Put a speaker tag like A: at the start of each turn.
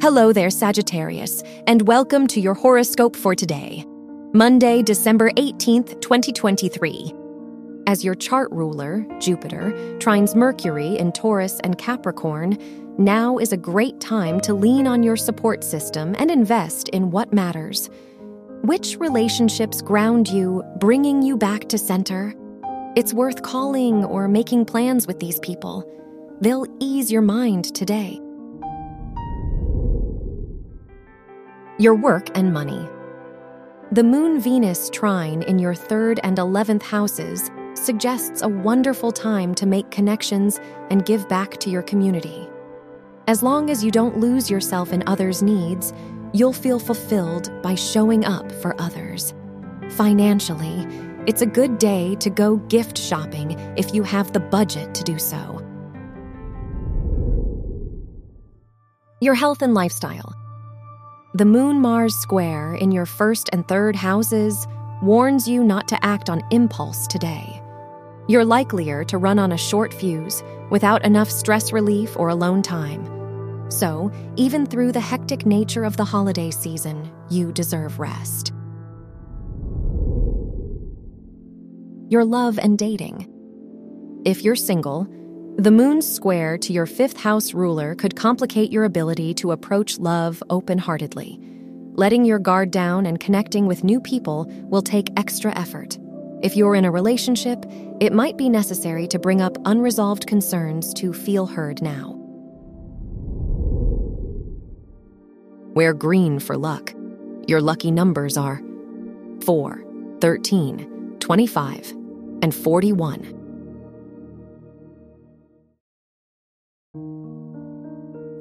A: Hello there, Sagittarius, and welcome to your horoscope for today, Monday, December 18th, 2023. As your chart ruler, Jupiter, trines Mercury in Taurus and Capricorn, now is a great time to lean on your support system and invest in what matters. Which relationships ground you, bringing you back to center? It's worth calling or making plans with these people. They'll ease your mind today. Your work and money. The Moon Venus trine in your third and 11th houses suggests a wonderful time to make connections and give back to your community. As long as you don't lose yourself in others' needs, you'll feel fulfilled by showing up for others. Financially, it's a good day to go gift shopping if you have the budget to do so. Your health and lifestyle. The Moon Mars square in your first and third houses warns you not to act on impulse today. You're likelier to run on a short fuse without enough stress relief or alone time. So, even through the hectic nature of the holiday season, you deserve rest. Your love and dating. If you're single, the moon's square to your fifth house ruler could complicate your ability to approach love open heartedly. Letting your guard down and connecting with new people will take extra effort. If you're in a relationship, it might be necessary to bring up unresolved concerns to feel heard now. Wear green for luck. Your lucky numbers are 4, 13, 25, and 41.